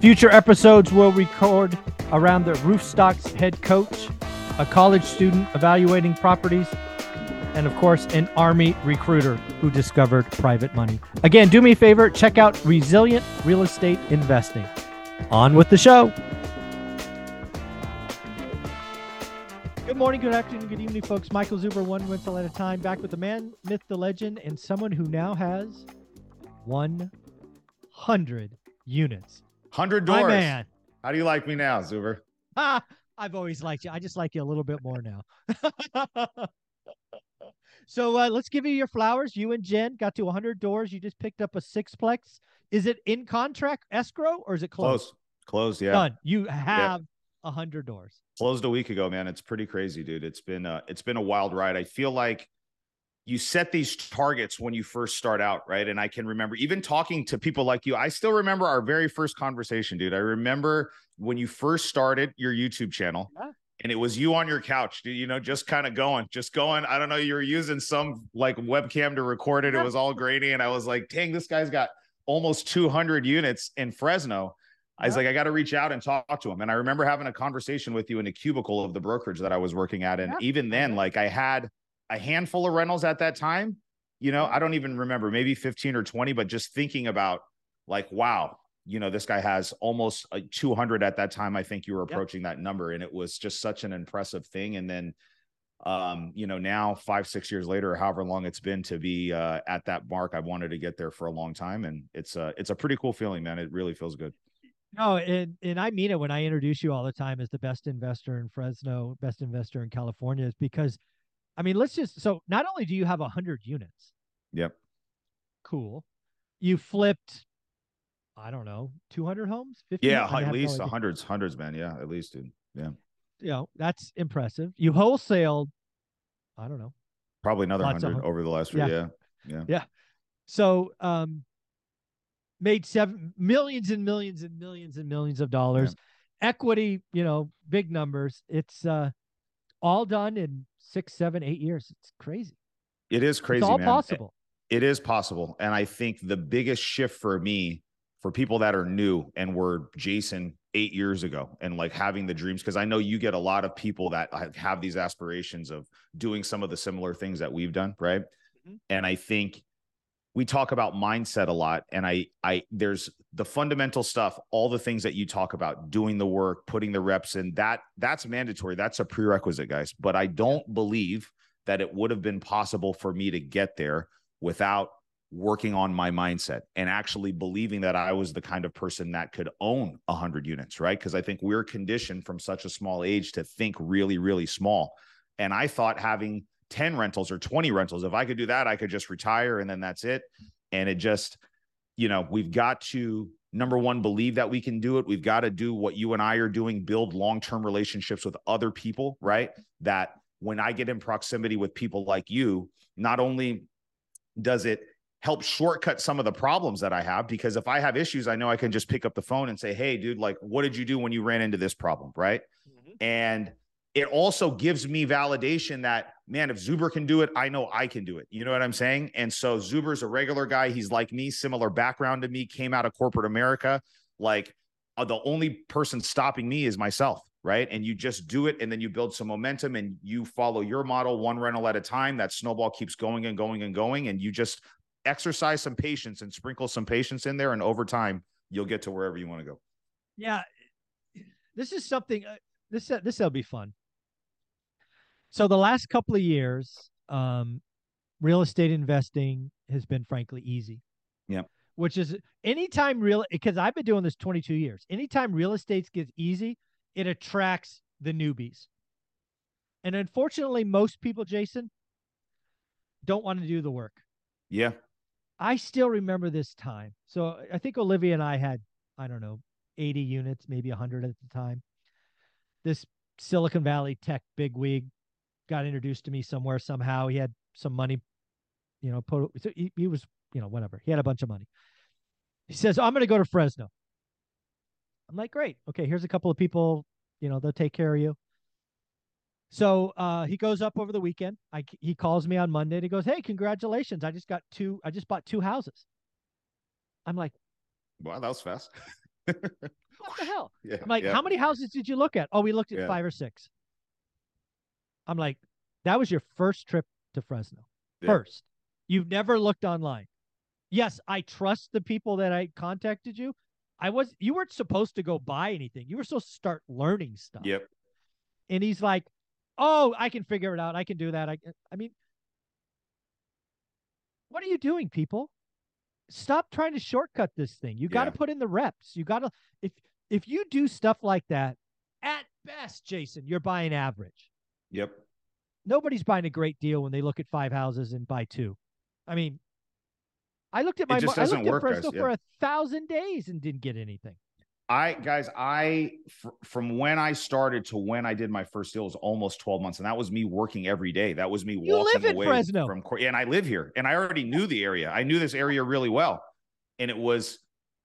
Future episodes will record around the Roofstocks head coach, a college student evaluating properties, and of course, an Army recruiter who discovered private money. Again, do me a favor, check out Resilient Real Estate Investing. On with the show. Good morning, good afternoon, good evening, folks. Michael Zuber, one rental at a time, back with the man, myth, the legend, and someone who now has 100 units. 100 doors. My man. How do you like me now, Zuber? Ah, I've always liked you. I just like you a little bit more now. so uh, let's give you your flowers. You and Jen got to 100 doors. You just picked up a sixplex. Is it in contract escrow or is it closed? Closed. Closed, yeah. Done. You have a 100 doors. Closed a week ago, man. It's pretty crazy, dude. It's been uh it's been a wild ride. I feel like you set these targets when you first start out, right? And I can remember even talking to people like you. I still remember our very first conversation, dude. I remember when you first started your YouTube channel. Yeah. And it was you on your couch, dude, you know, just kind of going, just going. I don't know. You were using some like webcam to record it. It was all grainy. And I was like, dang, this guy's got almost 200 units in Fresno. I was like, I got to reach out and talk to him. And I remember having a conversation with you in a cubicle of the brokerage that I was working at. And Yeah. even then, like I had a handful of rentals at that time. You know, I don't even remember, maybe 15 or 20, but just thinking about like, wow, you know, this guy has almost 200 at that time. I think you were approaching that number. And it was just such an impressive thing. And then, um, you know, now five, six years later, however long it's been to be uh, at that mark, I wanted to get there for a long time. And it's a, it's a pretty cool feeling, man. It really feels good. No, and, and I mean it when I introduce you all the time as the best investor in Fresno, best investor in California, is because, I mean, let's just so not only do you have a 100 units, Yep. cool, you flipped, I don't know, 200 homes, 50? Yeah, at have no least hundreds, hundreds, man. Yeah, at least, dude. Yeah, you know, that's impressive. You wholesaled, I don't know. probably another hundred over the last year. Yeah. Yeah, yeah, So, um, made seven millions and millions and millions and millions of dollars, equity, you know, big numbers. It's uh, all done in six, seven, eight years. It's crazy. It is crazy, it's all man. possible. It is possible, and I think the biggest shift for me, for people that are new and were Jason eight years ago, and like having the dreams, because I know you get a lot of people that have- have these aspirations of doing some of the similar things that we've done, right? Mhm. And I think we talk about mindset a lot and i i there's the fundamental stuff all the things that you talk about doing the work putting the reps in that that's mandatory. That's a prerequisite guys. But i don't believe that it would have been possible for me to get there without working on my mindset and actually believing that i was the kind of person that could own 100 units right? Because i think we're conditioned from such a small age to think really really small. And i thought having 10 rentals or 20 rentals. If I could do that, I could just retire and then that's it. And it just, you know, we've got to number one, believe that we can do it. We've got to do what you and I are doing, build long term relationships with other people, right? That when I get in proximity with people like you, not only does it help shortcut some of the problems that I have, because if I have issues, I know I can just pick up the phone and say, Hey, dude, like, what did you do when you ran into this problem? Right. Mm-hmm. And it also gives me validation that man, if Zuber can do it, I know I can do it. You know what I'm saying? And so Zuber's a regular guy. He's like me, similar background to me, came out of corporate America. Like uh, the only person stopping me is myself. Right. And you just do it and then you build some momentum and you follow your model one rental at a time. That snowball keeps going and going and going. And you just exercise some patience and sprinkle some patience in there. And over time, you'll get to wherever you want to go. Yeah, this is something. Uh, this this will be fun. So the last couple of years, um, real estate investing has been frankly easy. Yeah. Which is anytime real because I've been doing this 22 years. Anytime real estate gets easy, it attracts the newbies. And unfortunately, most people, Jason, don't want to do the work. Yeah. I still remember this time. So I think Olivia and I had, I don't know, 80 units, maybe 100 at the time. This Silicon Valley tech bigwig got introduced to me somewhere somehow. He had some money, you know, put, so he, he was, you know, whatever. He had a bunch of money. He says, I'm going to go to Fresno. I'm like, great. Okay, here's a couple of people, you know, they'll take care of you. So uh, he goes up over the weekend. I, he calls me on Monday and he goes, Hey, congratulations. I just got two, I just bought two houses. I'm like, Wow, that was fast. what the hell? yeah, I'm like, yeah. how many houses did you look at? Oh, we looked at Yeah. five or six. I'm like, that was your first trip to Fresno. Yeah. First. You've never looked online. Yes, I trust the people that I contacted you. I was you weren't supposed to go buy anything. You were supposed to start learning stuff. Yep. And he's like, "Oh, I can figure it out. I can do that." I I mean, what are you doing, people? Stop trying to shortcut this thing. You got to Yeah. put in the reps. You got to if if you do stuff like that, at best, Jason, you're buying average. Yep. Nobody's buying a great deal when they look at five houses and buy two. I mean, I looked at It my just I doesn't looked work, at guys, Fresno yeah. for a thousand days and didn't get anything. I guys, I fr- from when I started to when I did my first deal was almost 12 months, and that was me working every day. That was me You walking live away Fresno. from and I live here, and I already knew the area. I knew this area really well, and it was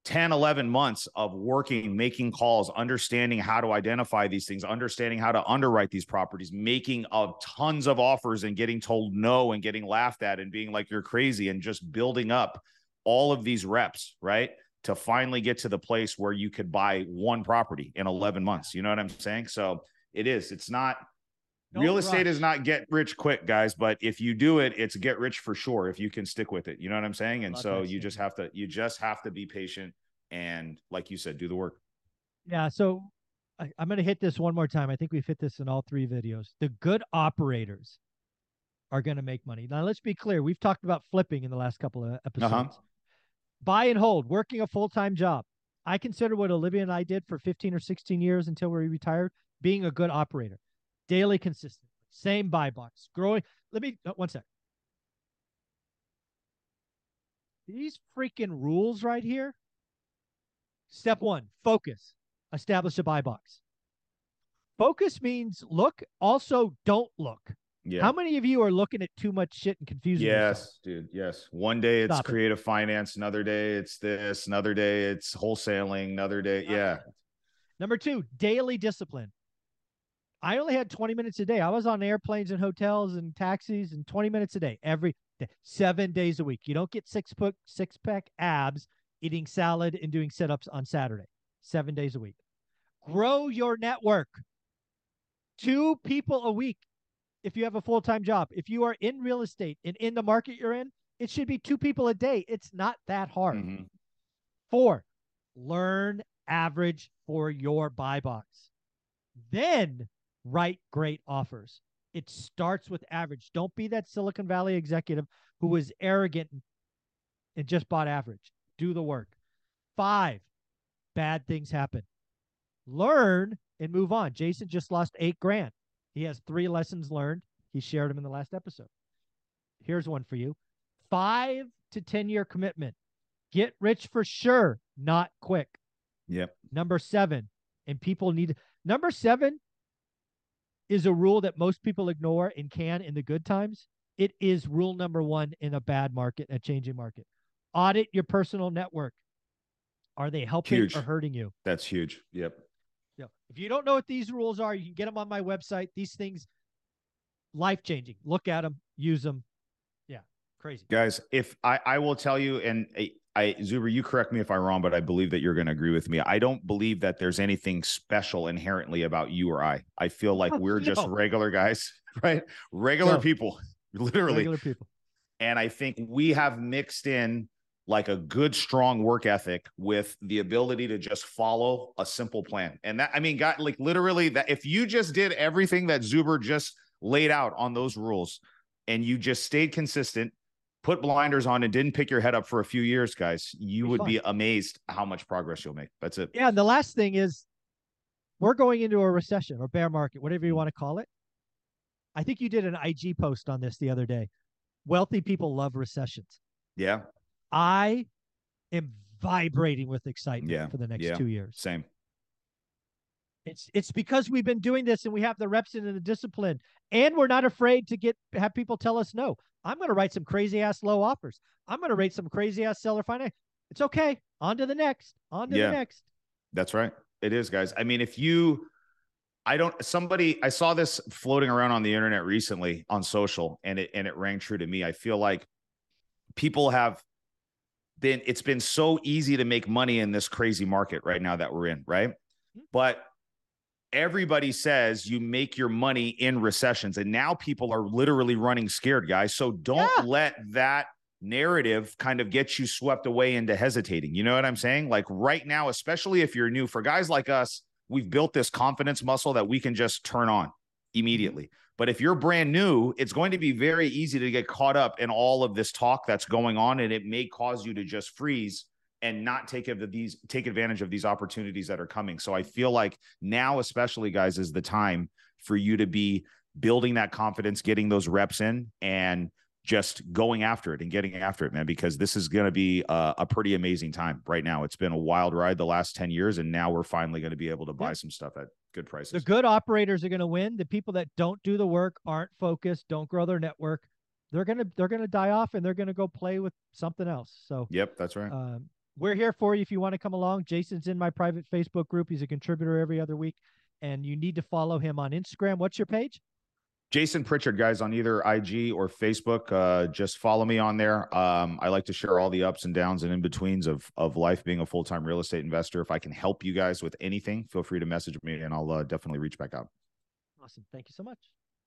10, 11 months of working, making calls, understanding how to identify these things, understanding how to underwrite these properties, making of tons of offers and getting told no and getting laughed at and being like you're crazy and just building up all of these reps, right? To finally get to the place where you could buy one property in 11 months. You know what I'm saying? So it is. It's not Don't real estate rush. is not get rich quick, guys, but if you do it, it's get rich for sure if you can stick with it. You know what I'm saying? And so you just have to you just have to be patient and like you said, do the work. Yeah, so I, I'm going to hit this one more time. I think we've hit this in all three videos. The good operators are going to make money. Now, let's be clear. We've talked about flipping in the last couple of episodes. Uh-huh. Buy and hold, working a full time job. I consider what Olivia and I did for 15 or 16 years until we retired being a good operator. Daily consistent, same buy box, growing. Let me, uh, one sec. These freaking rules right here. Step one, focus. Establish a buy box. Focus means look, also don't look. Yeah. How many of you are looking at too much shit and confusing yourself? Yes, dude. Yes. One day it's Stop it. creative finance, another day it's this, another day it's wholesaling, another day. Yeah. Number two, daily discipline. I only had 20 minutes a day. I was on airplanes and hotels and taxis and 20 minutes a day every day, seven days a week. You don't get six pack, six pack abs eating salad and doing sit ups on Saturday, seven days a week. Grow your network. Two people a week if you have a full time job. If you are in real estate and in the market you're in, it should be two people a day. It's not that hard. Mhm. Four, learn average for your buy box. Then write great offers. It starts with average. Don't be that Silicon Valley executive who was arrogant and just bought average. Do the work. Five, bad things happen. Learn and move on. Jason just lost eight grand. He has three lessons learned. He shared them in the last episode. Here's one for you five to 10 year commitment. Get rich for sure, not quick. Yep. Number seven, and people need number seven is a rule that most people ignore and can in the good times. It is rule number one in a bad market, a changing market. Audit your personal network. Are they helping Huge. or hurting you? That's huge. Yep. Yeah. If you don't know what these rules are, you can get them on my website. These things, life changing. Look at them, use them. Yeah, crazy. Guys, if I, I will tell you, and eh, I, Zuber, you correct me if I'm wrong, but I believe that you're going to agree with me. I don't believe that there's anything special inherently about you or I. I feel like No, we're just regular guys, right? Regular No. people, literally. Regular people. And I think we have mixed in like a good, strong work ethic with the ability to just follow a simple plan. And that, I mean, got like literally that if you just did everything that Zuber just laid out on those rules and you just stayed consistent, put blinders on and didn't pick your head up for a few years, guys, you Be would fine. be amazed how much progress you'll make. That's it. Yeah, and the last thing is we're going into a recession or bear market, whatever you want to call it. I think you did an IG post on this the other day. Wealthy people love recessions. Yeah. I am vibrating with excitement Yeah, for the next yeah. two years. Same. It's it's because we've been doing this and we have the reps and the discipline, and we're not afraid to get have people tell us no. I'm going to write some crazy ass low offers. I'm going to rate some crazy ass seller finance. It's okay. On to the next. On to Yeah. the next. That's right. It is, guys. I mean, if you, I don't. Somebody, I saw this floating around on the internet recently on social, and it and it rang true to me. I feel like people have been. It's been so easy to make money in this crazy market right now that we're in, right? Hmm. But everybody says you make your money in recessions, and now people are literally running scared, guys. So don't Yeah. let that narrative kind of get you swept away into hesitating. You know what I'm saying? Like right now, especially if you're new, for guys like us, we've built this confidence muscle that we can just turn on immediately. But if you're brand new, it's going to be very easy to get caught up in all of this talk that's going on, and it may cause you to just freeze and not take of these take advantage of these opportunities that are coming. So I feel like now, especially guys, is the time for you to be building that confidence, getting those reps in, and just going after it and getting after it, man, because this is going to be a, a pretty amazing time right now. It's been a wild ride the last 10 years, and now we're finally going to be able to buy Yeah. some stuff at good prices. The good operators are going to win. The people that don't do the work, aren't focused, don't grow their network, they're gonna they're gonna die off and they're gonna go play with something else. So Yep, that's right. um, we're here for you if you want to come along. Jason's in my private Facebook group. He's a contributor every other week, and you need to follow him on Instagram. What's your page? Jason Pritchard, guys, on either IG or Facebook. Uh, just follow me on there. Um, I like to share all the ups and downs and in betweens of of life being a full time real estate investor. If I can help you guys with anything, feel free to message me, and I'll uh, definitely reach back out. Awesome. Thank you so much.